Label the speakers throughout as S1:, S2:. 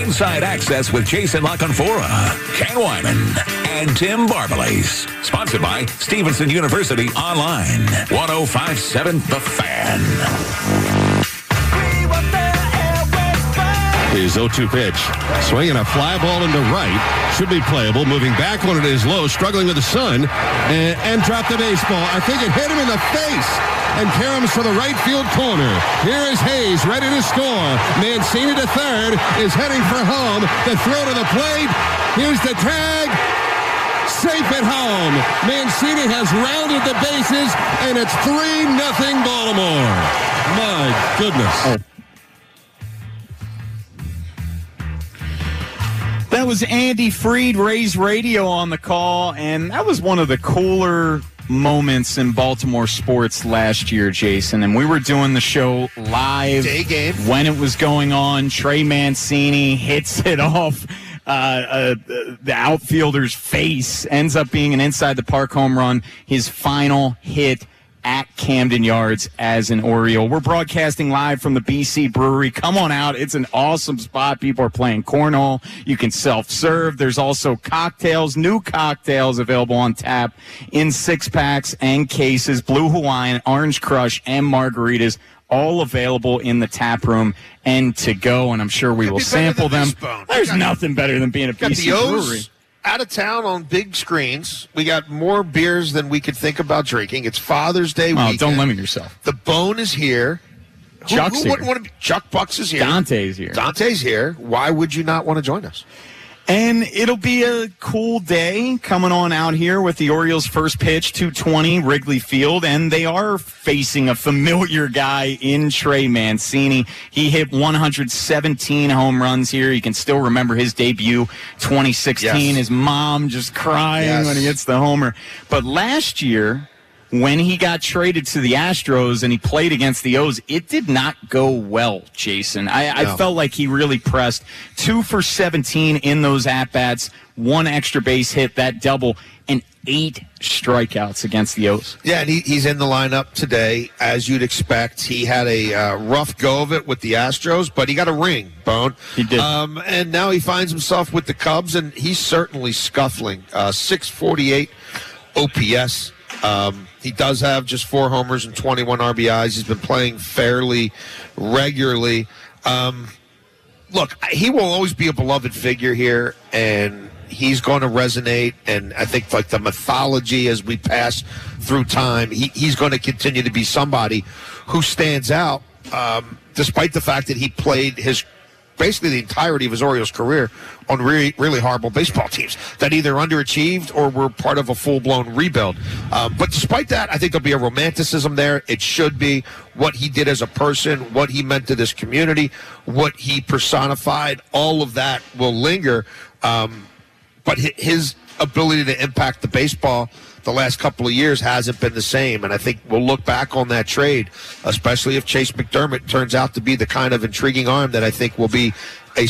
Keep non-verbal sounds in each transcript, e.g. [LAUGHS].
S1: Inside Access with Jason La Canfora, Ken Weinman, and Tim Barbalace. Sponsored by Stevenson University Online. 1057 The Fan.
S2: His 0-2 pitch. Swinging a fly ball into right. Should be playable. Moving back when it is low. Struggling with the sun. And, and dropped the baseball. I think it hit him in the face. And caroms for the right field corner. Here is Hays ready to score. Mancini to third. Is heading for home. The throw to the plate. Here's the tag. Safe at home. Mancini has rounded the bases. And it's 3 nothing Baltimore. My goodness.
S3: Oh, That was Andy Freed, Rays Radio on the call, and that was one of the cooler moments in Baltimore sports last year, Jason. And we were doing the show live
S4: Day game.
S3: when it was going on. Trey Mancini hits it [LAUGHS] off. Uh, uh, the outfielder's face ends up being an inside the park home run. His final hit at Camden Yards as an Oriole. We're broadcasting live from the BC Brewery. Come on out. It's an awesome spot. People are playing cornhole. You can self serve. There's also cocktails, new cocktails available on tap in six packs and cases. Blue Hawaiian, Orange Crush, and margaritas. All available in the tap room and to go, and I'm sure we will sample them. There's nothing better than being a BC Brewery.
S4: Out of town on big screens. We got more beers than we could think about drinking. It's Father's Day
S3: Oh,
S4: weekend.
S3: don't limit yourself.
S4: The bone is here. Who-
S3: Chuck's
S4: who, wouldn't
S3: here.
S4: want to be? Chuck Bucks is here.
S3: Dante's here.
S4: Dante's here. Why would you not want to join us?
S3: And it'll be a cool day coming on out here with the Orioles' first pitch, 220 Wrigley Field, and they are facing a familiar guy in Trey Mancini. He hit 117 home runs here. You can still remember his debut, 2016.
S4: Yes.
S3: His mom just crying
S4: Yes.
S3: when he hits the homer. But last year, when he got traded to the Astros and he played against the O's, it did not go well, Jason. I, I felt like he really pressed two for 17 in those at bats, one extra base hit, that double, and eight strikeouts against the O's.
S4: Yeah, and he, he's in the lineup today, as you'd expect. He had a uh, rough go of it with the Astros, but he got a ring, Bone.
S3: He did.
S4: Um, and now he finds himself with the Cubs, and he's certainly scuffling. Uh, 648 OPS. Um, he does have just four homers and 21 RBIs. He's been playing fairly regularly. Um, look, he will always be a beloved figure here, and he's going to resonate. And I think, like the mythology as we pass through time, he, he's going to continue to be somebody who stands out, um, despite the fact that he played his basically the entirety of his Orioles career on really, really horrible baseball [LAUGHS] teams that either underachieved or were part of a full blown rebuild. Um, but despite that, I think there'll be a romanticism there. It should be what he did as a person, what he meant to this community, what he personified. All of that will linger. Um, but his ability to impact the baseball the last couple of years hasn't been the same. And I think we'll look back on that trade, especially if Chase McDermott turns out to be the kind of intriguing arm that I think will be a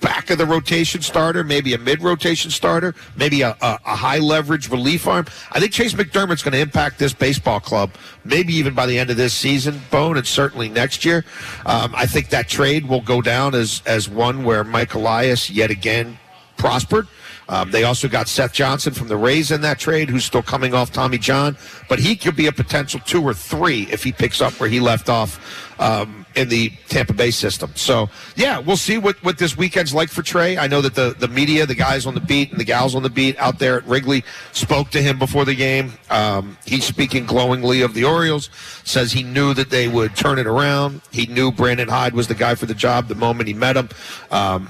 S4: back of the rotation starter, maybe a mid rotation starter, maybe a, a, a high leverage relief arm. I think Chase McDermott's going to impact this baseball club, maybe even by the end of this season, Bone, and certainly next year. Um, I think that trade will go down as, as one where Mike Elias yet again prospered. Um, they also got Seth Johnson from the Rays in that trade, who's still coming off Tommy John, but he could be a potential two or three if he picks up where he left off um, in the Tampa Bay system. So, yeah, we'll see what, what this weekend's like for Trey. I know that the, the media, the guys on the beat and the gals on the beat out there at Wrigley spoke to him before the game. Um, he's speaking glowingly of the Orioles, says he knew that they would turn it around. He knew Brandon Hyde was the guy for the job the moment he met him. Um,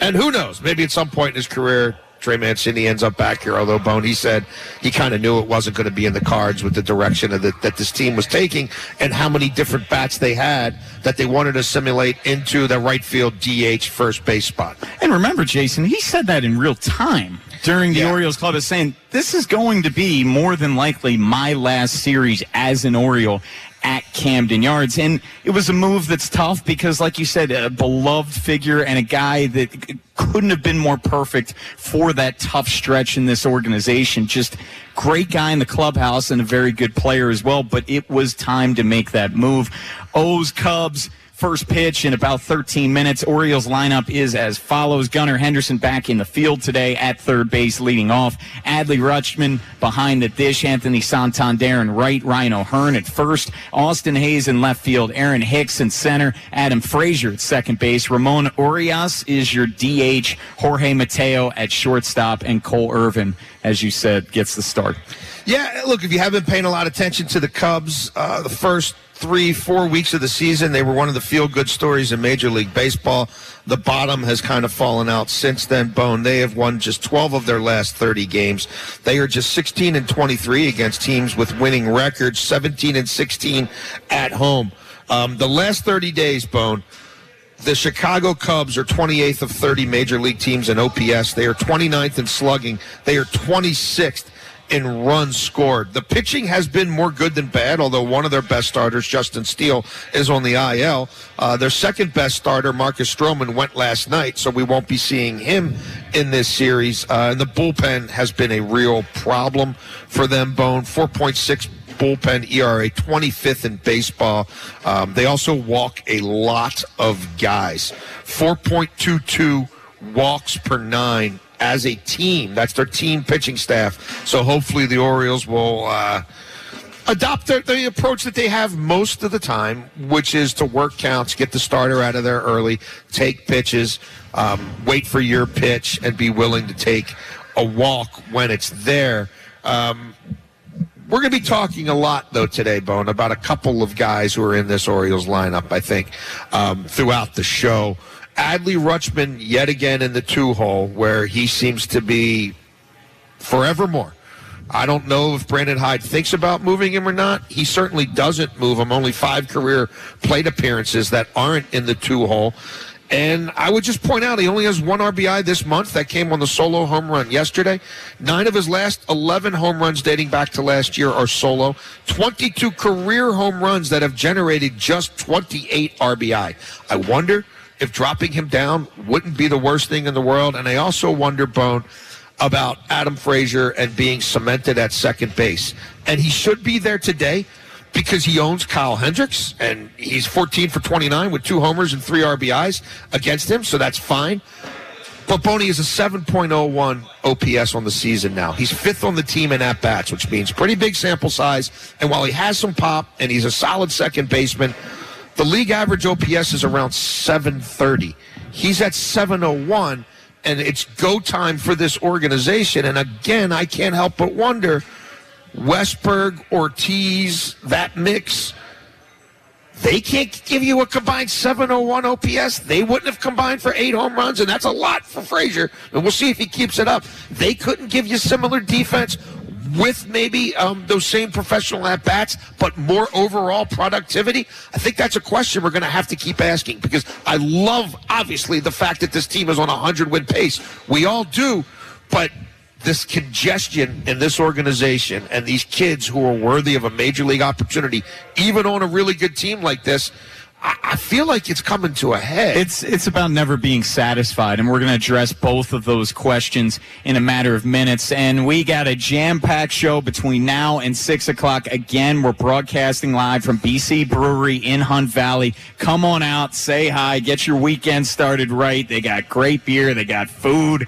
S4: and who knows? Maybe at some point in his career, Trey Mancini ends up back here. Although Bone, he said he kind of knew it wasn't going to be in the cards with the direction of the, that this team was taking and how many different bats they had that they wanted to simulate into the right field DH first base spot.
S3: And remember, Jason, he said that in real time during the
S4: Yeah.
S3: Orioles club is saying this is going to be more than likely my last series as an Oriole at Camden Yards. And it was a move that's tough because, like you said, a beloved figure and a guy that couldn't have been more perfect for that tough stretch in this organization. Just great guy in the clubhouse and a very good player as well. But it was time to make that move. O's Cubs. First pitch in about 13 minutes. Orioles lineup is as follows. Gunnar Henderson back in the field today at third base leading off. Adley Rutschman behind the dish. Anthony Santander in right. Ryan O'Hearn at first. Austin Hays in left field. Aaron Hicks in center. Adam Frazier at second base. Ramon Urias is your DH. Jorge Mateo at shortstop. And Cole Irvin, as you said, gets the start.
S4: Yeah, look, if you haven't paying a lot of attention to the Cubs, uh, the first three, four weeks of the season, they were one of the feel good stories in Major League Baseball. The bottom has kind of fallen out since then. Bone, they have won just 12 of their last 30 games. They are just 16 and 23 against teams with winning records, 17 and 16 at home. Um, the last 30 days, Bone, the Chicago Cubs are 28th of 30 major league teams in OPS. They are 29th in slugging. They are 26th in runs scored. The pitching has been more good than bad, although one of their best starters, Justin Steele, is on the IL. Uh, their second best starter, Marcus Stroman, went last night, so we won't be seeing him in this series. Uh, and the bullpen has been a real problem for them, Bone. 4.6 bullpen ERA, 25th in baseball. Um, they also walk a lot of guys. 4.22 walks per nine as a team. That's their team pitching staff. So hopefully the Orioles will uh, adopt the, the approach that they have most of the time, which is to work counts, get the starter out of there early, take pitches, um, wait for your pitch, and be willing to take a walk when it's there. Um, we're going to be talking a lot, though, today, Bone, about a couple of guys who are in this Orioles lineup, I think, um, throughout the show. Adley Rutschman yet again in the two hole where he seems to be forevermore. I don't know if Brandon Hyde thinks about moving him or not. He certainly doesn't move him. Only five career plate appearances that aren't in the two hole. And I would just point out he only has one RBI this month. That came on the solo home run yesterday. Nine of his last 11 home runs dating back to last year are solo. 22 career home runs that have generated just 28 RBI. I wonder if dropping him down wouldn't be the worst thing in the world. And I also wonder, Bone, about Adam Frazier and being cemented at second base. And he should be there today because he owns Kyle Hendricks and he's 14 for 29 with two homers and three RBIs against him, so that's fine. But Boney is a 7.01 OPS on the season now. He's fifth on the team in at bats, which means pretty big sample size. And while he has some pop and he's a solid second baseman, the league average OPS is around 730. He's at 701, and it's go time for this organization. And again, I can't help but wonder Westburg, Ortiz, that mix. They can't give you a combined 701 OPS. They wouldn't have combined for eight home runs, and that's a lot for Frazier. And we'll see if he keeps it up. They couldn't give you similar defense with maybe um, those same professional at bats, but more overall productivity? I think that's a question we're going to have to keep asking because I love, obviously, the fact that this team is on a 100 win pace. We all do, but this congestion in this organization and these kids who are worthy of a major league opportunity, even on a really good team like this, I feel like it's coming to a head.
S3: It's it's about never being satisfied, and we're going to address both of those questions in a matter of minutes. And we got a jam-packed show between now and six o'clock. Again, we're broadcasting live from BC Brewery in Hunt Valley. Come on out, say hi, get your weekend started right. They got great beer, they got food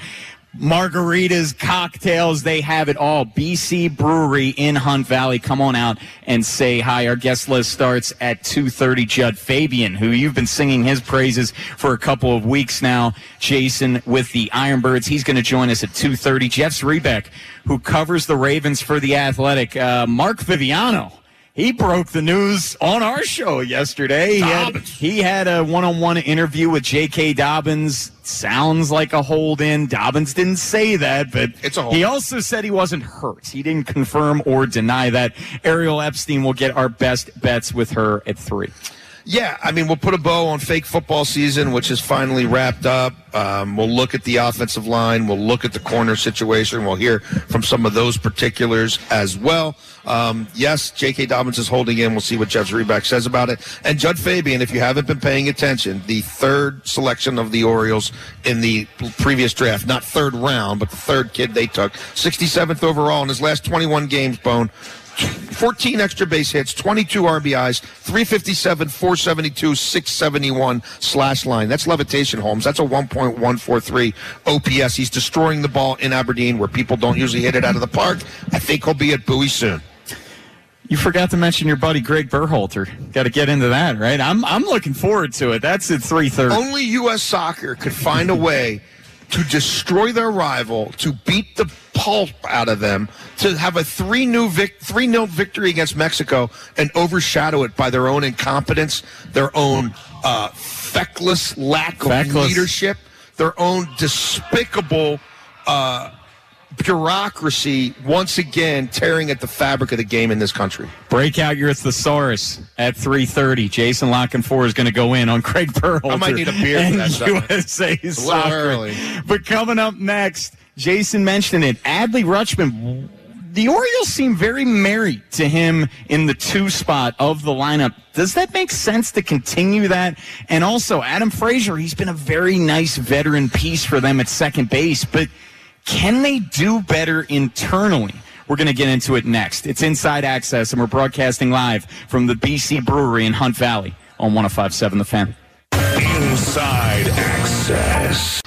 S3: margaritas, cocktails, they have it all. BC Brewery in Hunt Valley. Come on out and say hi. Our guest list starts at 2.30. Jud Fabian, who you've been singing his praises for a couple of weeks now. Jason with the Ironbirds. He's going to join us at 2.30. Jeff's Zrebiec, who covers the Ravens for The Athletic. Uh, Mark Viviano he broke the news on our show yesterday. He had, he had, a one-on-one interview with J.K. Dobbins. Sounds like a hold-in. Dobbins didn't say that, but
S4: it's a
S3: he also said he wasn't hurt. He didn't confirm or deny that. Ariel Epstein will get our best bets with her at three.
S4: Yeah, I mean, we'll put a bow on fake football season, which is finally wrapped up. Um, we'll look at the offensive line. We'll look at the corner situation. We'll hear from some of those particulars as well. Um, yes, J.K. Dobbins is holding in. We'll see what Jeff Zrebiec says about it. And Jud Fabian, if you haven't been paying attention, the third selection of the Orioles in the previous draft, not third round, but the third kid they took, 67th overall in his last 21 games, Bone, 14 extra base hits, 22 RBIs, 357, 472, 671 slash line. That's levitation, Holmes. That's a 1.143 OPS. He's destroying the ball in Aberdeen where people don't usually hit it out of the park. I think he'll be at Bowie soon.
S3: You forgot to mention your buddy Gregg Berhalter. Got to get into that, right? I'm I'm looking forward to it. That's at 3:30.
S4: Only U.S. Soccer could find a way to destroy their rival, to beat the pulp out of them, to have a three new vic- three nil victory against Mexico, and overshadow it by their own incompetence, their own uh, feckless lack of
S3: Feckless.
S4: leadership, their own despicable. Uh, bureaucracy once again tearing at the fabric of the game in this country.
S3: Break out your thesaurus at 3:30. Jason La Canfora is going to go in on Craig Berhalter.
S4: I might need a beer for that.
S3: USA Soccer.
S4: early.
S3: But coming up next, Jason mentioned it. Adley Rutschman. The Orioles seem very merry to him in the two spot of the lineup. Does that make sense to continue that? And also, Adam Frazier, he's been a very nice veteran piece for them at second base, but can they do better internally? We're going to get into it next. It's Inside Access, and we're broadcasting live from the BC Brewery in Hunt Valley on 1057 The Fan.
S1: Inside Access.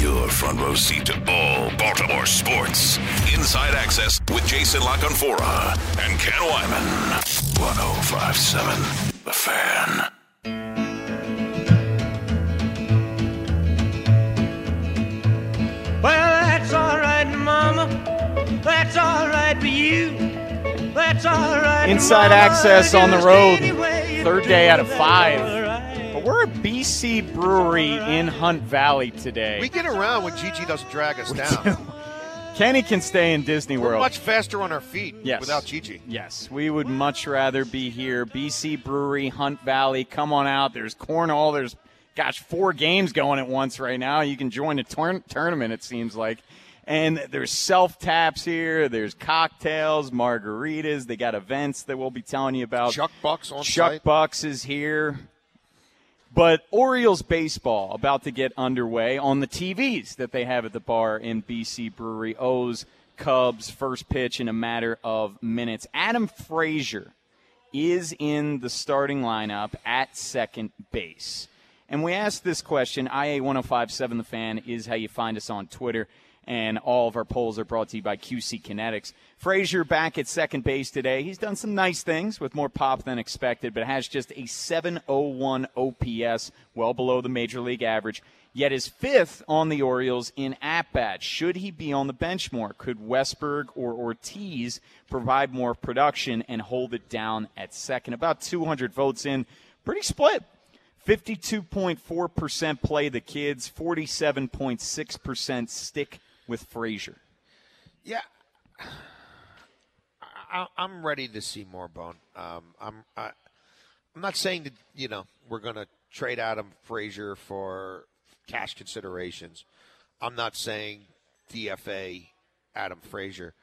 S1: Your front row seat to all Baltimore sports. Inside Access with Jason La Canfora and Ken Weinman. 1057 The Fan.
S5: Well, that's all right, Mama. That's all right for you. That's all right.
S3: Inside
S5: Mama.
S3: Access on the road.
S5: any way you
S3: Third day out of five. But we're at BC Brewery in Hunt Valley today.
S6: We get around when Gigi doesn't drag us down.
S3: Kenny can stay in Disney
S6: We're
S3: World.
S6: much faster on our feet
S3: Yes.
S6: without Gigi.
S3: Yes, we would much rather be here. BC Brewery, Hunt Valley. Come on out. There's cornhole. There's, gosh, four games going at once right now. You can join a tour- tournament, it seems like. And there's self taps here. There's cocktails, margaritas. They got events that we'll be telling you about.
S6: Chuck Bucks on
S3: Chuck
S6: site.
S3: Bucks is here. But Orioles baseball about to get underway on the TVs that they have at the bar in BC Brewery. O's Cubs first pitch in a matter of minutes. Adam Frazier is in the starting lineup at second base. And we asked this question. IA1057 The Fan is how you find us on Twitter. And all of our polls are brought to you by QC Kinetics. Frazier back at second base today. He's done some nice things with more pop than expected, but has just a 701 OPS, well below the major league average. Yet is fifth on the Orioles in at bats. Should he be on the bench more? Could Westburg or Ortiz provide more production and hold it down at second? About 200 votes in. Pretty split. 52.4% play the kids, 47.6% stick with Frazier.
S4: Yeah, I, I'm ready to see more Bone. Um, I'm I, I'm not saying that you know we're going to trade Adam Frazier for cash considerations. I'm not saying DFA Adam Frazier.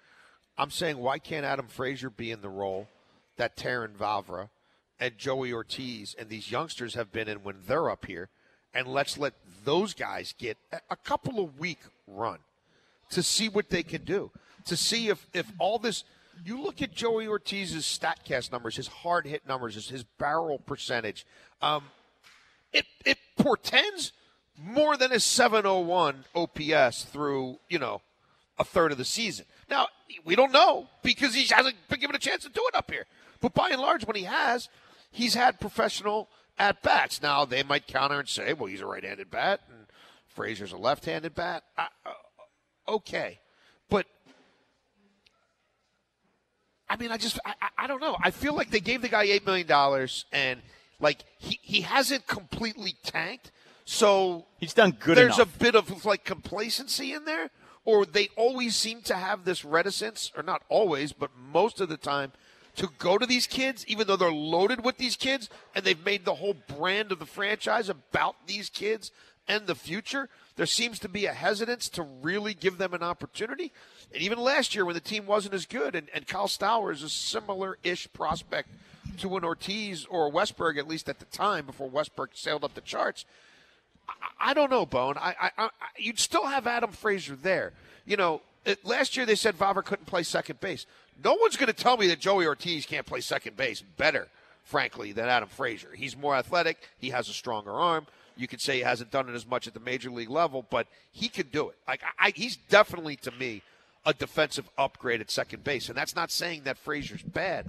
S4: I'm saying why can't Adam Frazier be in the role that Terrin Vavra and Joey Ortiz and these youngsters have been in when they're up here, and let's let those guys get a couple of week run to see what they can do. To see if if all this you look at Joey Ortiz's statcast numbers, his hard hit numbers, his, his barrel percentage. Um, it it portends more than a 701 OPS through, you know, a third of the season. Now, we don't know because he hasn't been given a chance to do it up here. But by and large, when he has, he's had professional at bats. Now, they might counter and say, well, he's a right handed bat and Frazier's a left handed bat. Uh, uh, okay. But I mean, I just, I, I- don't know. I feel like they gave the guy $8 million and, like, he, he hasn't completely tanked. So
S3: He's done good
S4: there's
S3: enough.
S4: a bit of, like, complacency in there, or they always seem to have this reticence, or not always, but most of the time, to go to these kids, even though they're loaded with these kids, and they've made the whole brand of the franchise about these kids and the future. There seems to be a hesitance to really give them an opportunity. And even last year, when the team wasn't as good, and, and Kyle Stowers is a similar ish prospect to an Ortiz or a Westburg, at least at the time, before Westburg sailed up the charts. I, I don't know, Bone. I, I, I, you'd still have Adam Frazier there. You know, it, last year they said Vavra couldn't play second base. No one's going to tell me that Joey Ortiz can't play second base better, frankly, than Adam Frazier. He's more athletic. He has a stronger arm. You could say he hasn't done it as much at the major league level, but he can do it. Like I, he's definitely to me a defensive upgrade at second base, and that's not saying that Frazier's bad.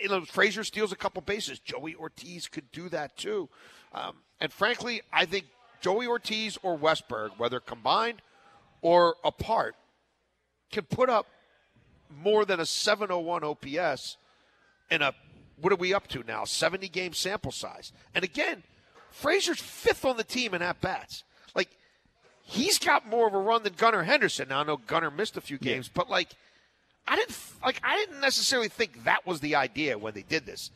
S4: You know, Frazier steals a couple bases. Joey Ortiz could do that too. Um, and frankly, I think Joey Ortiz or Westburg, whether combined or apart, can put up more than a 701 OPS in a what are we up to now? 70 game sample size. And again, Frazier's fifth on the team in at bats. Like he's got more of a run than Gunnar Henderson. Now I know Gunnar missed a few games, yeah. but like I didn't like I didn't necessarily think that was the idea when they did this.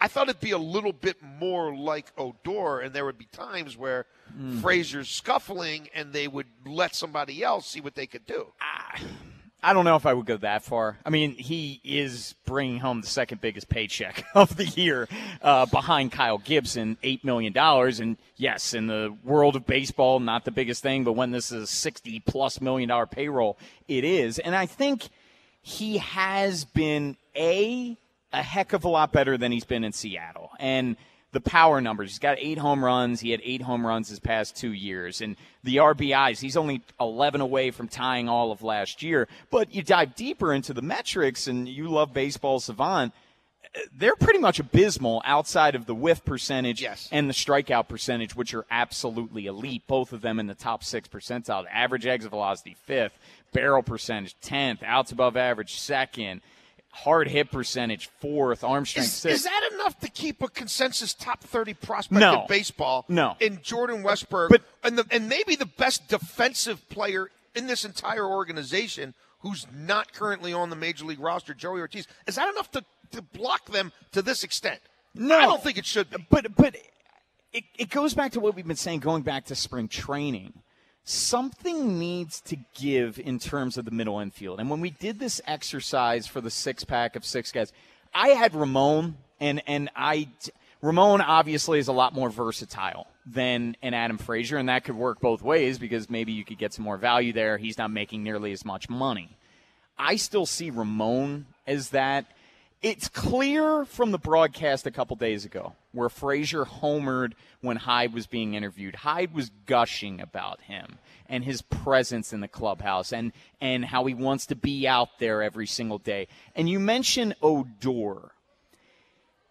S4: I thought it'd be a little bit more like Odor, and there would be times where mm. Frazier's scuffling, and they would let somebody else see what they could do.
S3: Ah. I don't know if I would go that far. I mean, he is bringing home the second biggest paycheck [LAUGHS] of the year uh, behind Kyle Gibson, $8 million. And yes, in the world of baseball, not the biggest thing, but when this is a 60 plus million dollar payroll, it is. And I think he has been A, a heck of a lot better than he's been in Seattle. And the power numbers. He's got eight home runs. He had eight home runs his past two years. And the RBIs, he's only 11 away from tying all of last year. But you dive deeper into the metrics, and you love baseball savant. They're pretty much abysmal outside of the whiff percentage
S4: yes.
S3: and the strikeout percentage, which are absolutely elite. Both of them in the top six percentile. The average exit velocity, fifth. Barrel percentage, 10th. Outs above average, second hard hit percentage fourth, arm strength
S4: is,
S3: sixth.
S4: Is that enough to keep a consensus top thirty prospect
S3: no.
S4: in baseball?
S3: No.
S4: In Jordan Westburg,
S3: but,
S4: and the, and maybe the best defensive player in this entire organization, who's not currently on the major league roster, Joey Ortiz. Is that enough to, to block them to this extent?
S3: No,
S4: I don't think it should. Be.
S3: But but it, it goes back to what we've been saying, going back to spring training something needs to give in terms of the middle infield. And when we did this exercise for the six pack of six guys, I had Ramon, and and I Ramon obviously is a lot more versatile than an Adam Frazier, and that could work both ways because maybe you could get some more value there. He's not making nearly as much money. I still see Ramon as that. It's clear from the broadcast a couple days ago where Frazier homered when Hyde was being interviewed. Hyde was gushing about him and his presence in the clubhouse and, and how he wants to be out there every single day. And you mentioned Odor.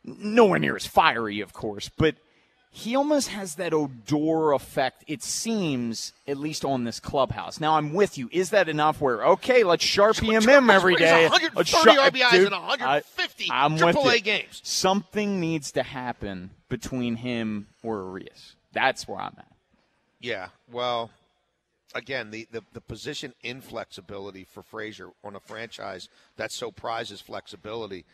S3: Nowhere near as fiery, of course, but – he almost has that Odor effect, it seems, at least on this clubhouse. Now, I'm with you. Is that enough where, okay, let's sharpie him in every [LAUGHS] day?
S4: 130 shar- RBIs dude, in 150 I, am AAA games.
S3: Something needs to happen between him or Urias. That's where I'm at.
S4: Yeah, well, again, the, the, the position inflexibility for Frazier on a franchise that so prizes flexibility,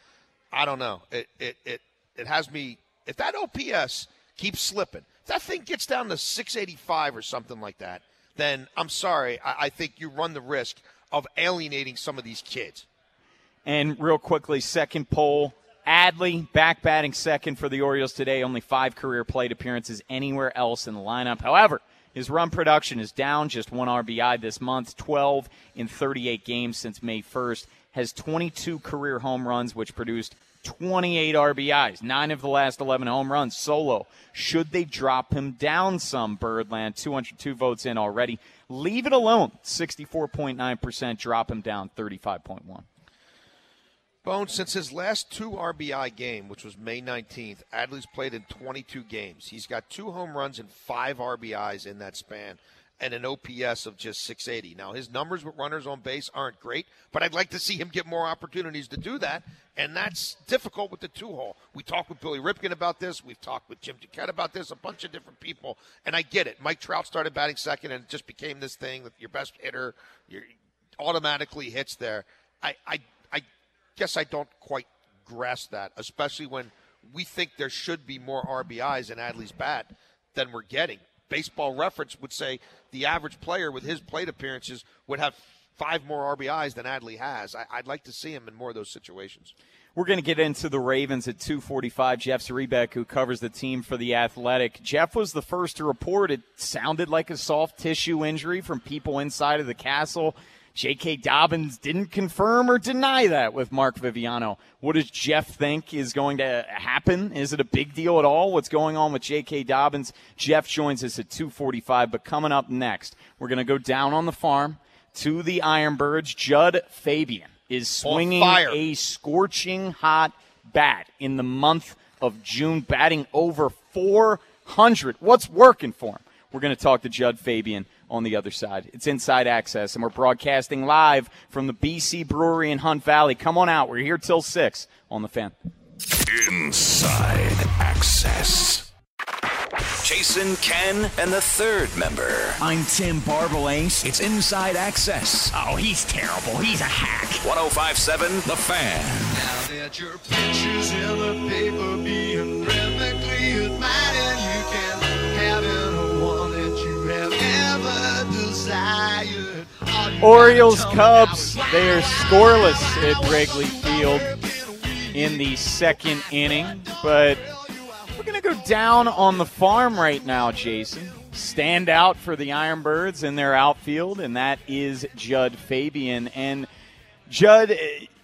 S4: I don't know. It, it, it, it has me, if that OPS – keeps slipping. If that thing gets down to 685 or something like that, then I'm sorry. I, I think you run the risk of alienating some of these kids.
S3: And real quickly, second poll. Adley back batting second for the Orioles today. Only five career plate appearances anywhere else in the lineup. However, his run production is down just one RBI this month, 12 in 38 games since May 1st. Has 22 career home runs, which produced 28 RBIs, nine of the last 11 home runs solo. Should they drop him down some, Birdland? 202 votes in already. Leave it alone. 64.9%. Drop him down 35.1.
S4: Bone, since his last two RBI game, which was May 19th, Adley's played in 22 games. He's got two home runs and five RBIs in that span and an OPS of just 680. Now, his numbers with runners on base aren't great, but I'd like to see him get more opportunities to do that, and that's difficult with the two hole. We talked with Billy Ripken about this. We've talked with Jim Duquette about this, a bunch of different people, and I get it. Mike Trout started batting second, and it just became this thing that your best hitter automatically hits there. I, I, I guess I don't quite grasp that, especially when we think there should be more RBIs in Adley's bat than we're getting baseball reference would say the average player with his plate appearances would have five more RBIs than Adley has. I, would like to see him in more of those situations.
S3: We're going to get into the Ravens at 245. Jeff Zrebiec, who covers the team for the Athletic. Jeff was the first to report it sounded like a soft tissue injury from people inside of the castle. J.K. Dobbins didn't confirm or deny that with Mark Viviano. What does Jeff think is going to happen? Is it a big deal at all? What's going on with J.K. Dobbins? Jeff joins us at 2:45. But coming up next, we're going to go down on the farm to the Ironbirds. Jud Fabian is swinging a scorching hot bat in the month of June, batting over 400. What's working for him? We're going to talk to Jud Fabian on the other side. It's Inside Access, and we're broadcasting live from the BC Brewery in Hunt Valley. Come on out. We're here till 6 on the fan.
S1: Inside Access. Jason, Ken, and the third member.
S7: I'm Tim Barbalace.
S1: It's Inside Access.
S7: Oh, he's terrible. He's a hack.
S1: 1057 The Fan.
S3: Orioles, Cubs, they are scoreless at Wrigley Field in the second inning, but we're going to go down on the farm right now, Jason. Stand out for the Ironbirds in their outfield, and that is Jud Fabian. And Jud,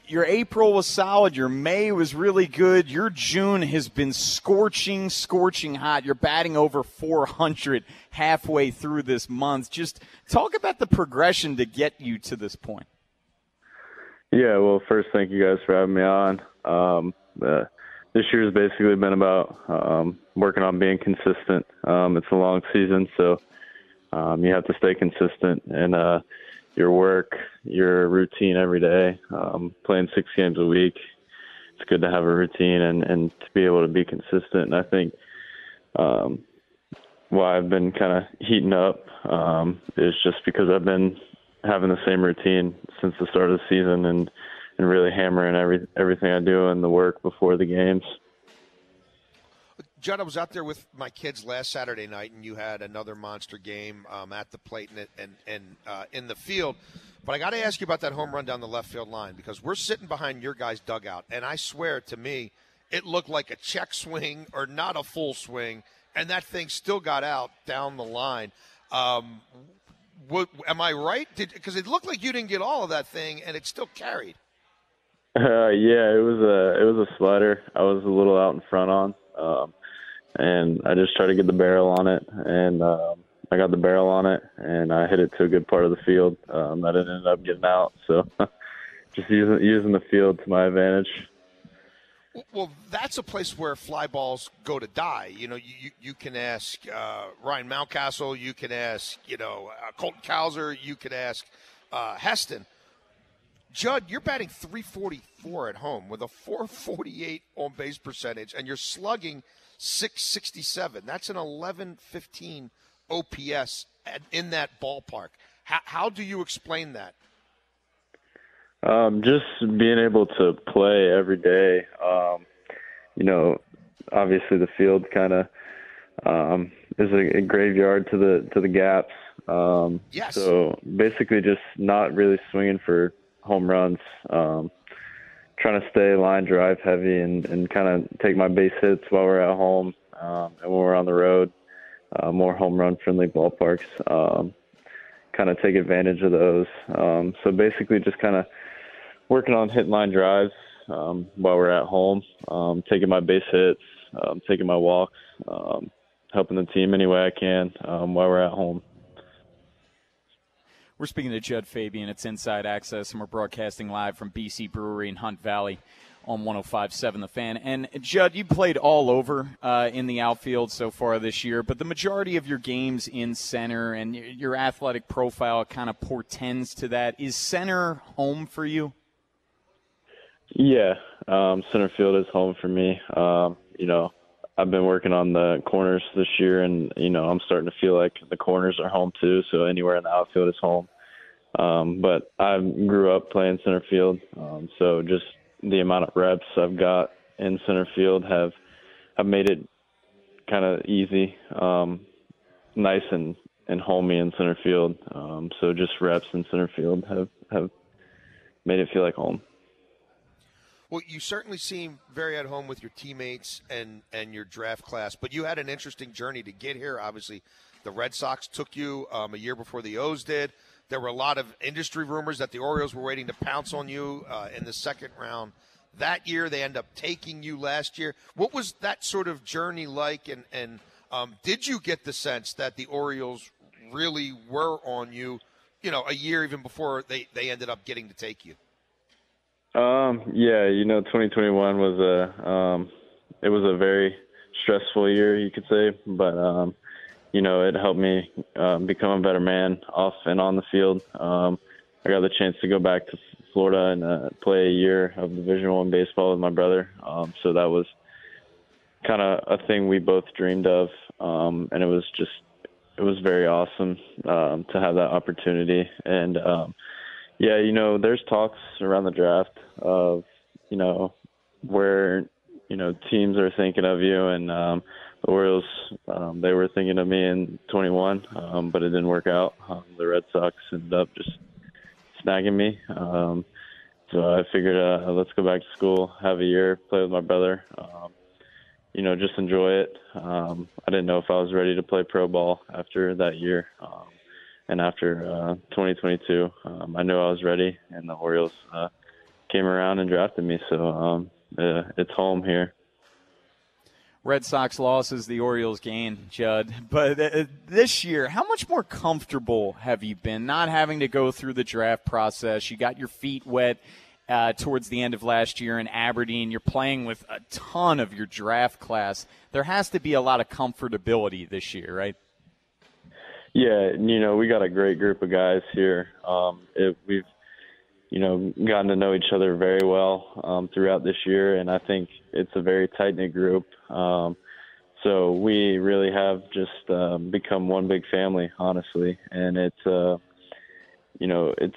S3: your April was solid. Your May was really good. Your June has been scorching, scorching hot. You're batting over 400 halfway through this month. Just talk about the progression to get you to this point.
S8: Yeah, well, first, thank you guys for having me on. Um, uh, this year's basically been about um, working on being consistent. Um, it's a long season, so um, you have to stay consistent and. uh, your work, your routine every day. Um, playing six games a week, it's good to have a routine and, and to be able to be consistent. And I think um, why I've been kind of heating up um, is just because I've been having the same routine since the start of the season and and really hammering every everything I do in the work before the games.
S4: Jud, I was out there with my kids last Saturday night, and you had another monster game um, at the plate and and, and uh, in the field. But I got to ask you about that home run down the left field line because we're sitting behind your guys' dugout, and I swear to me, it looked like a check swing or not a full swing, and that thing still got out down the line. Um, what, am I right? Because it looked like you didn't get all of that thing, and it still carried.
S8: Uh, [LAUGHS] yeah, it was a it was a slider. I was a little out in front on, um, and I just tried to get the barrel on it, and um, I got the barrel on it, and I hit it to a good part of the field um, that it ended up getting out. So, [LAUGHS] just using using the field to my advantage.
S4: Well, that's a place where fly balls go to die. You know, you, you, can ask uh, Ryan Mountcastle, you can ask, you know, uh, Colton Cowser, you could ask uh, Heston. Jud, you're batting 344 at home with a 448 on base percentage, and you're slugging 667. That's an 1115 OPS at, in that ballpark. How, how do you explain that?
S8: Um, just being able to play every day. Um, you know, obviously the field kind of um, is a, a graveyard to the to the gaps. Um,
S4: Yes.
S8: So basically, just not really swinging for home runs. Um, trying to stay line drive heavy and, and kind of take my base hits while we're at home um, and when we're on the road. Uh, more home run friendly ballparks. Um, kind of take advantage of those. Um, so basically, just kind of working on hitting line drives um, while we're at home, um, taking my base hits, um, taking my walks, um, helping the team any way I can um, while we're at home.
S3: We're speaking to Jud Fabian. It's Inside Access, and we're broadcasting live from BC Brewery in Hunt Valley on 105.7 The Fan. And Jud, you played all over uh, in the outfield so far this year, but the majority of your games in center and your athletic profile kind of portends to that. Is center home for you?
S8: Yeah, um, center field is home for me. Um, you know, I've been working on the corners this year, and you know, I'm starting to feel like the corners are home too. So anywhere in the outfield is home. Um, but I grew up playing center field, um, so just the amount of reps I've got in center field have have made it kind of easy, um, nice and and homey in center field. Um, so just reps in center field have have made it feel like home.
S4: Well, you certainly seem very at home with your teammates and and your draft class, but you had an interesting journey to get here. Obviously, the Red Sox took you um, a year before the O's did. There were a lot of industry rumors that the Orioles were waiting to pounce on you uh, in the second round that year. They end up taking you last year. What was that sort of journey like? And, and um, did you get the sense that the Orioles really were on you, you know, a year even before they, they ended up getting to take you?
S8: Um, yeah, you know, 2021 was a um, it was a very stressful year, you could say, but um, you know, it helped me um, become a better man off and on the field. Um, I got the chance to go back to Florida and uh, play a year of Division One baseball with my brother. Um, so that was kind of a thing we both dreamed of, um, and it was just it was very awesome um, to have that opportunity. And um, yeah, you know, there's talks around the draft of you know where you know teams are thinking of you and. Um, the Orioles, um, they were thinking of me in 21, um, but it didn't work out. Um, the Red Sox ended up just snagging me. Um, so I figured, uh, let's go back to school, have a year, play with my brother. Um, you know, just enjoy it. Um, I didn't know if I was ready to play pro ball after that year. Um, and after uh, 2022, um, I knew I was ready, and the Orioles uh, came around and drafted me. So um, uh, it's home here.
S3: Red Sox losses, the Orioles gain, Jud. But uh, this year, how much more comfortable have you been not having to go through the draft process? You got your feet wet uh, towards the end of last year in Aberdeen. You're playing with a ton of your draft class. There has to be a lot of comfortability this year, right?
S8: Yeah, you know, we got a great group of guys here. Um, it, we've you know, gotten to know each other very well um, throughout this year, and I think it's a very tight knit group. Um, so we really have just um, become one big family, honestly, and it's uh, you know it's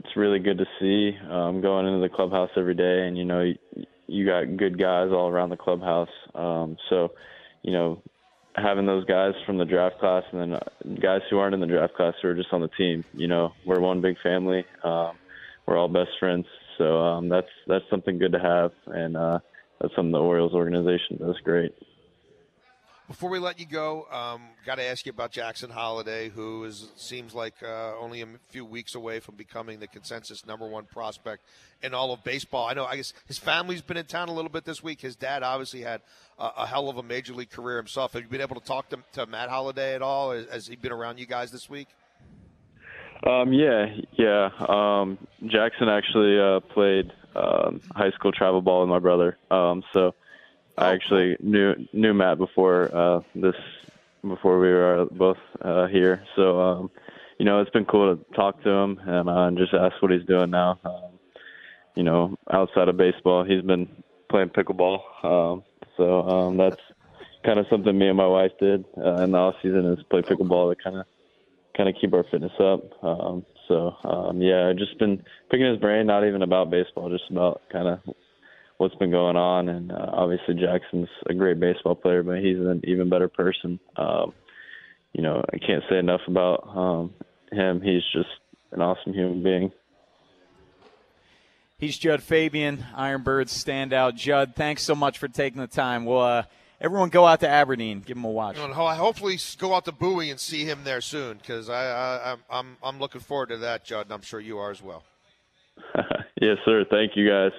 S8: it's really good to see um, going into the clubhouse every day, and you know you, you got good guys all around the clubhouse. Um, so you know having those guys from the draft class and then uh, guys who aren't in the draft class who are just on the team, you know, we're one big family. Um, we're all best friends. So um, that's that's something good to have, and uh, that's something the Orioles organization does great.
S4: Before we let you go, um, got to ask you about Jackson Holliday, who is seems like uh, only a few weeks away from becoming the consensus number one prospect in all of baseball. I know. I guess his family's been in town a little bit this week. His dad obviously had a, a hell of a major league career himself. Have you been able to talk to, to Matt Holliday at all? Has he been around you guys this week?
S8: Um, yeah, yeah. Um, Jackson actually uh, played um, high school travel ball with my brother. Um, so I actually knew knew Matt before uh, this before we were both uh, here. So um, you know, it's been cool to talk to him and uh, just ask what he's doing now. Um, you know, outside of baseball, he's been playing pickleball. Um, so um, that's kind of something me and my wife did uh, in the off season is play pickleball to kind of kind of keep our fitness up. Um, so um, yeah, I've just been picking his brain, not even about baseball, just about kind of what's been going on. And uh, obviously Jackson's a great baseball player, but he's an even better person. Um, you know, I can't say enough about um, him. He's just an awesome human being.
S3: He's Jud Fabian, Ironbirds standout. Jud, thanks so much for taking the time. We'll uh, everyone go out to Aberdeen, give him a watch.
S4: And hopefully, go out to Bowie and see him there soon because I, I, I'm I'm looking forward to that, Jud, and I'm sure you are as well. [LAUGHS]
S8: yes, sir. Thank you, guys.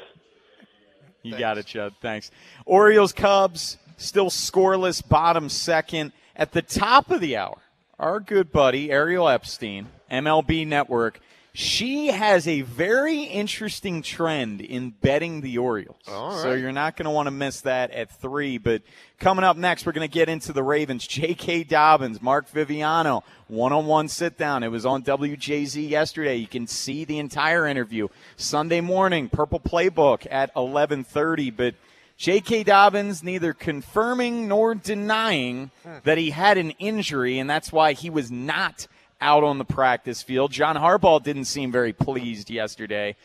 S3: You Thanks. got it, Jud. Thanks. Orioles, Cubs, still scoreless, bottom second. At the top of the hour, our good buddy Ariel Epstein, MLB Network she has a very interesting trend in betting the Orioles. So you're not going to want to miss that at three. But coming up next, we're going to get into the Ravens. J.K. Dobbins, Mark Viviano, one-on-one sit-down. It was on WJZ yesterday. You can see the entire interview Sunday morning. Purple Playbook at 11:30. But J.K. Dobbins neither confirming nor denying hmm. that he had an injury, and that's why he was not – out on the practice field. John Harbaugh didn't seem very pleased yesterday.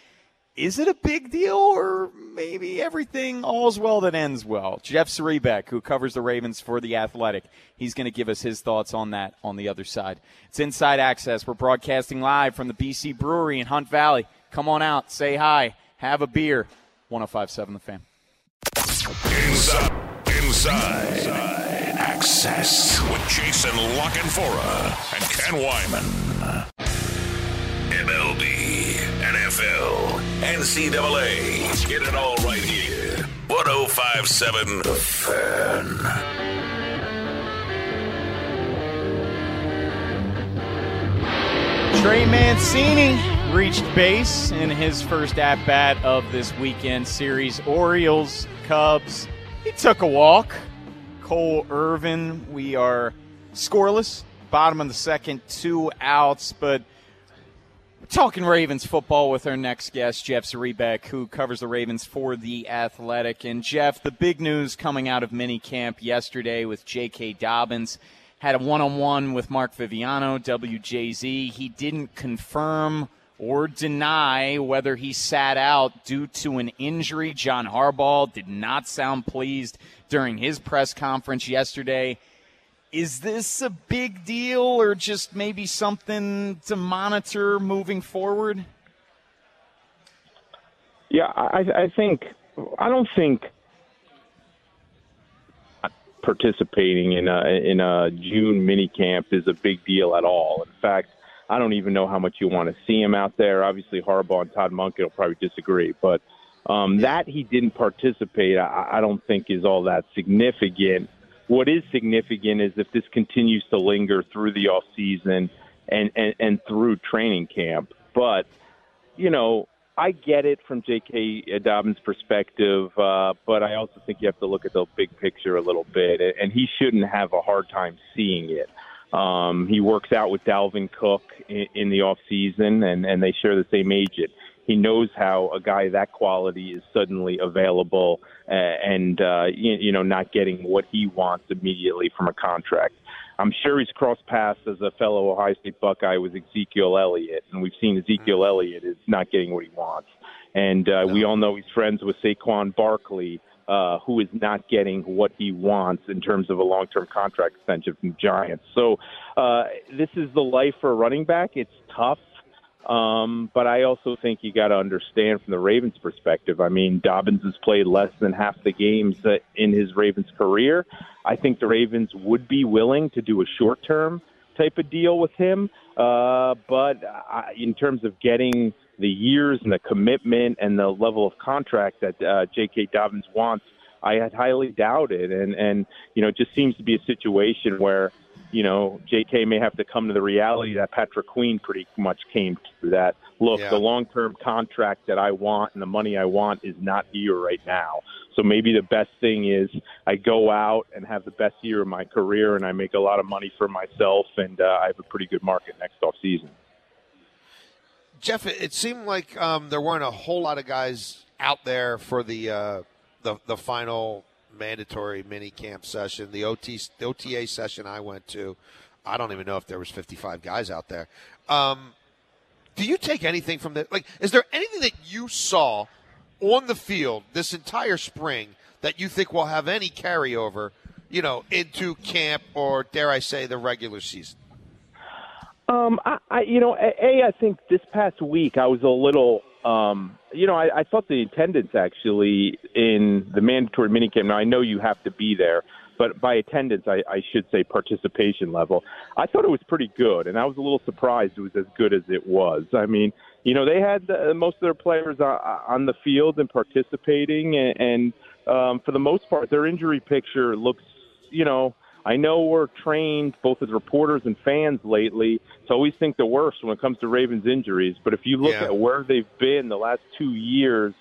S3: Is it a big deal, or maybe everything all's well that ends well? Jeff Zrebiec, who covers the Ravens for The Athletic, he's going to give us his thoughts on that on the other side. It's Inside Access. We're broadcasting live from the BC Brewery in Hunt Valley. Come on out, say hi, have a beer. 1057 The Fan.
S1: Inside, inside. Access with Jason La Canfora and Ken Weinman. MLB, NFL, NCAA. Get it all right here. 1057 The Fan.
S3: Trey Mancini reached base in his first at bat of this weekend series. Orioles, Cubs. He took a walk. Cole Irvin, we are scoreless. Bottom of the second, two outs, but we're talking Ravens football with our next guest, Jeff Zrebiec, who covers the Ravens for The Athletic. And Jeff, the big news coming out of minicamp yesterday with J.K. Dobbins had a one-on-one with Mark Viviano, WJZ. He didn't confirm or deny whether he sat out due to an injury. John Harbaugh did not sound pleased during his press conference yesterday. Is this a big deal or just maybe something to monitor moving forward?
S9: Yeah, I, I think I don't think participating in a in a June mini camp is a big deal at all. In fact, I don't even know how much you want to see him out there. Obviously, Harbaugh and Todd Monken will probably disagree, but um, that he didn't participate, I, I don't think is all that significant. What is significant is if this continues to linger through the off season and, and, and through training camp. But you know, I get it from J.K. Dobbins' perspective, uh, but I also think you have to look at the big picture a little bit, and he shouldn't have a hard time seeing it. Um, he works out with Dalvin Cook in, in the off season, and, and they share the same agent. He knows how a guy that quality is suddenly available uh, and uh, you, you know not getting what he wants immediately from a contract. I'm sure he's crossed paths as a fellow Ohio State Buckeye with Ezekiel Elliott, and we've seen Ezekiel Elliott is not getting what he wants. And uh, we all know he's friends with Saquon Barkley, uh, who is not getting what he wants in terms of a long-term contract extension from Giants. So uh, this is the life for a running back. It's tough. Um, but I also think you got to understand from the Ravens' perspective. I mean, Dobbins has played less than half the games uh, in his Ravens career. I think the Ravens would be willing to do a short-term type of deal with him. Uh, but I, in terms of getting the years and the commitment and the level of contract that uh, J.K. Dobbins wants, I had highly doubted. And and you know, it just seems to be a situation where you know, J.K. may have to come to the reality that Patrick Queen pretty much came to that. Look,
S4: Yeah.
S9: the long-term contract that I want and the money I want is not here right now. So maybe the best thing is I go out and have the best year of my career, and I make a lot of money for myself, and uh, I have a pretty good market next off season.
S4: Jeff, it seemed like um, there weren't a whole lot of guys out there for the uh, the, the final mandatory mini camp session, the OT the OTA session I went to. I don't even know if there was 55 guys out there. Um, do you take anything from that? Like, is there anything that you saw on the field this entire spring that you think will have any carryover, you know, into camp or dare I say the regular season?
S9: Um, I, I you know, a, a I think this past week I was a little, um, you know, I, I thought the attendance actually in the mandatory minicamp. Now I know you have to be there, but by attendance, I, I should say participation level. I thought it was pretty good, and I was a little surprised it was as good as it was. I mean, you know, they had uh, most of their players on, on the field and participating, and, and um, for the most part, their injury picture looks, you know. I know we're trained both as reporters and fans lately to always think the worst when it comes to Ravens injuries. But if you look
S4: Yeah.
S9: at where they've been the last two years,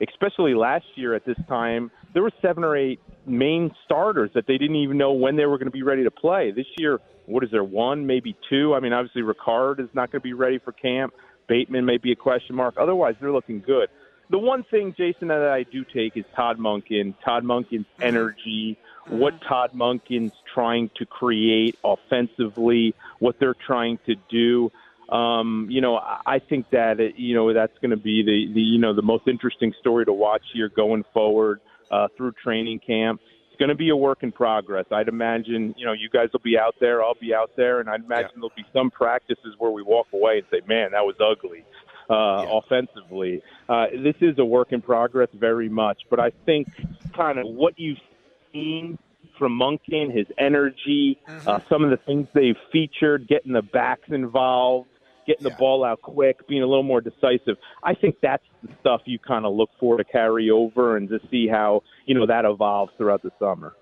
S9: especially last year at this time, there were seven or eight main starters that they didn't even know when they were going to be ready to play. This year, what is there, one, maybe two? I mean, obviously, Ricard is not going to be ready for camp. Bateman may be a question mark. Otherwise, they're looking good. The one thing, Jason, that I do take is Todd Monken. Todd Monken's energy, what Todd Monken's trying to create offensively, what they're trying to do. Um, you know, I think that it, you know that's going to be the, the you know the most interesting story to watch here going forward uh, through training camp. It's going to be a work in progress. I'd imagine you know you guys will be out there, I'll be out there, and I'd imagine there'll be some practices where we walk away and say, "Man, that was ugly." Uh, Offensively, uh, this is a work in progress very much, but I think kind of what you've seen from Monken, his energy, uh, some of the things they've featured, getting the backs involved. getting the ball out quick, being a little more decisive. I think that's the stuff you kind of look for to carry over and to see how you know that evolves throughout the summer.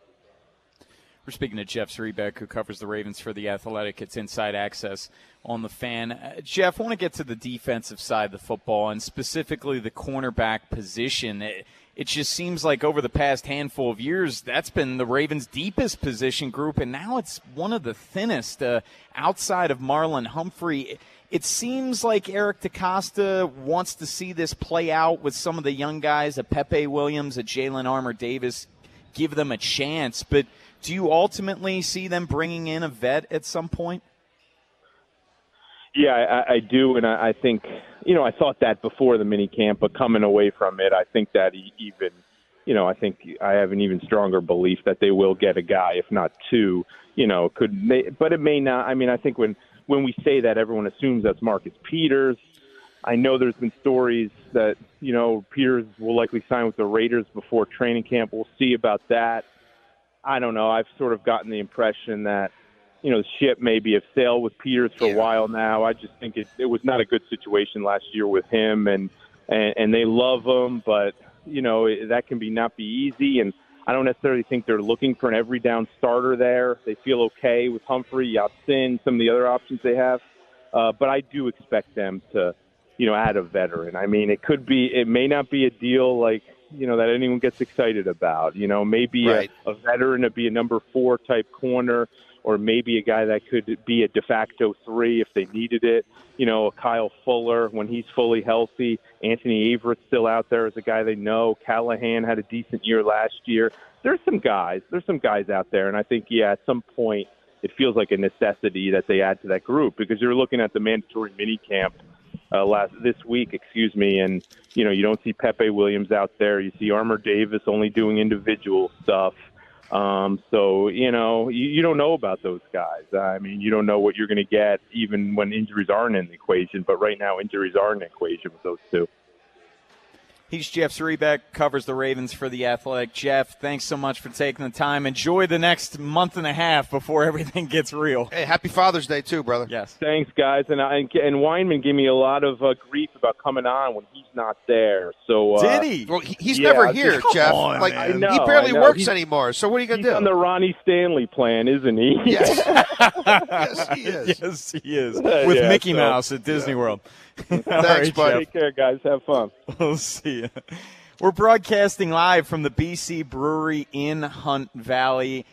S3: We're speaking to Jeff Zrebiec, who covers the Ravens for the Athletic. It's Inside Access on the fan. Uh, Jeff, I want to get to the defensive side of the football and specifically the cornerback position. It, it just seems like over the past handful of years, that's been the Ravens' deepest position group, and now it's one of the thinnest uh, outside of Marlon Humphrey. It seems like Eric DeCosta wants to see this play out with some of the young guys, a Pepe Williams, a Jalyn Armour Davis, give them a chance. But do you ultimately see them bringing in a vet at some point?
S9: Yeah, I, I do, and I, I think you know I thought that before the mini camp, but coming away from it, I think that even you know I think I have an even stronger belief that they will get a guy, if not two. You know, could may, but it may not. I mean, I think when when we say that, everyone assumes that's Marcus Peters. I know there's been stories that you know Peters will likely sign with the Raiders before training camp. We'll see about that. I don't know. I've sort of gotten the impression that you know, the ship may be a sail with Peters for a while now. I just think it, it was not a good situation last year with him, and, and and they love him, but you know it, that can be not be easy. And I don't necessarily think they're looking for an every down starter there. They feel okay with Humphrey, Ya-Sin, some of the other options they have, uh, but I do expect them to, you know, add a veteran. I mean, it could be, it may not be a deal like you know that anyone gets excited about. You know, maybe
S4: Right.
S9: a, a veteran to be a number four type corner, or maybe a guy that could be a de facto three if they needed it. You know, a Kyle Fuller when he's fully healthy. Anthony Averett's still out there as a guy they know. Callahan had a decent year last year. There's some guys. There's some guys out there, and I think yeah, at some point it feels like a necessity that they add to that group because you're looking at the mandatory mini camp uh, last this week, excuse me, and you know you don't see Pepe Williams out there. You see Armour Davis only doing individual stuff. Um, so you know you, you don't know about those guys. I mean, you don't know what you're going to get even when injuries aren't in the equation. But right now, injuries are the equation with those two.
S3: He's Jeff Zrebiec, covers the Ravens for the Athletic. Jeff, thanks so much for taking the time. Enjoy the next month and a half before [LAUGHS] everything gets real.
S4: Hey, happy Father's Day too, brother.
S3: Yes.
S9: Thanks, guys. And I, and Weinman gave me a lot of uh, grief about coming on when he's not there. So uh,
S3: Did he?
S4: Well, he- he's
S9: Yeah,
S4: never here,
S9: think-
S4: Jeff.
S3: on,
S4: like
S3: man.
S9: Know,
S4: he barely works
S9: He's-
S4: anymore. So what are you gonna
S9: on
S4: do?
S9: the Ronnie Stanley plan, isn't he?
S4: yes. [LAUGHS] yes, he is. [LAUGHS]
S3: Yes, he is. With
S9: yeah,
S3: Mickey
S9: so-
S3: Mouse at Disney World. [LAUGHS] All
S4: Thanks,
S3: right,
S4: buddy.
S9: Take care, guys. Have fun. [LAUGHS]
S3: We'll see you. We're broadcasting live from the BC Brewery in Hunt Valley.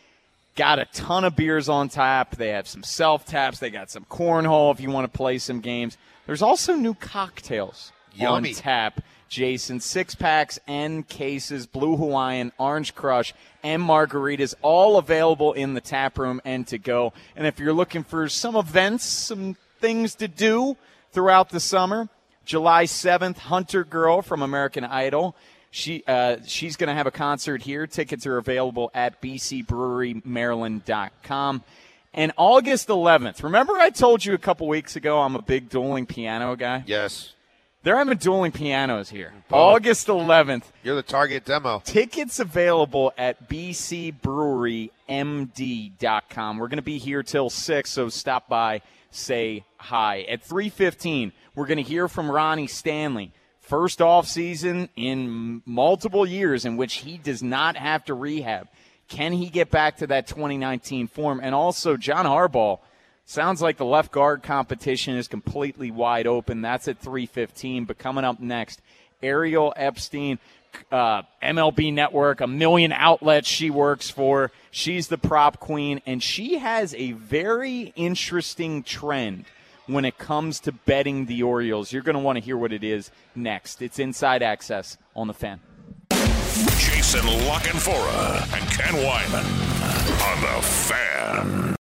S3: Got a ton of beers on tap. They have some self taps. They got some cornhole if you want to play some games. There's also new cocktails
S4: Yummy.
S3: on tap. Jason, six packs and cases, Blue Hawaiian, Orange Crush, and margaritas, all available in the tap room and to go. And if you're looking for some events, some things to do throughout the summer, July 7th, Hunter Girl from American Idol. She uh, she's going to have a concert here. Tickets are available at bcbrewerymaryland.com. And August 11th. Remember I told you a couple weeks ago I'm a big dueling piano guy?
S4: Yes.
S3: They're having dueling pianos here. August 11th.
S4: You're the target demo.
S3: Tickets available at bcbrewerymd.com. We're going to be here till 6, so stop by, say hi. At 3:15, we're going to hear from Ronnie Stanley. First off season in multiple years in which he does not have to rehab. Can he get back to that 2019 form? And also John Harbaugh Sounds like the left guard competition is completely wide open. That's at 3:15. But coming up next, Ariel Epstein, uh, MLB Network, a million outlets she works for. She's the prop queen, and she has a very interesting trend when it comes to betting the Orioles. You're going to want to hear what it is next. It's Inside Access on the Fan.
S1: Jason La Canfora and Ken Weinman on the fan.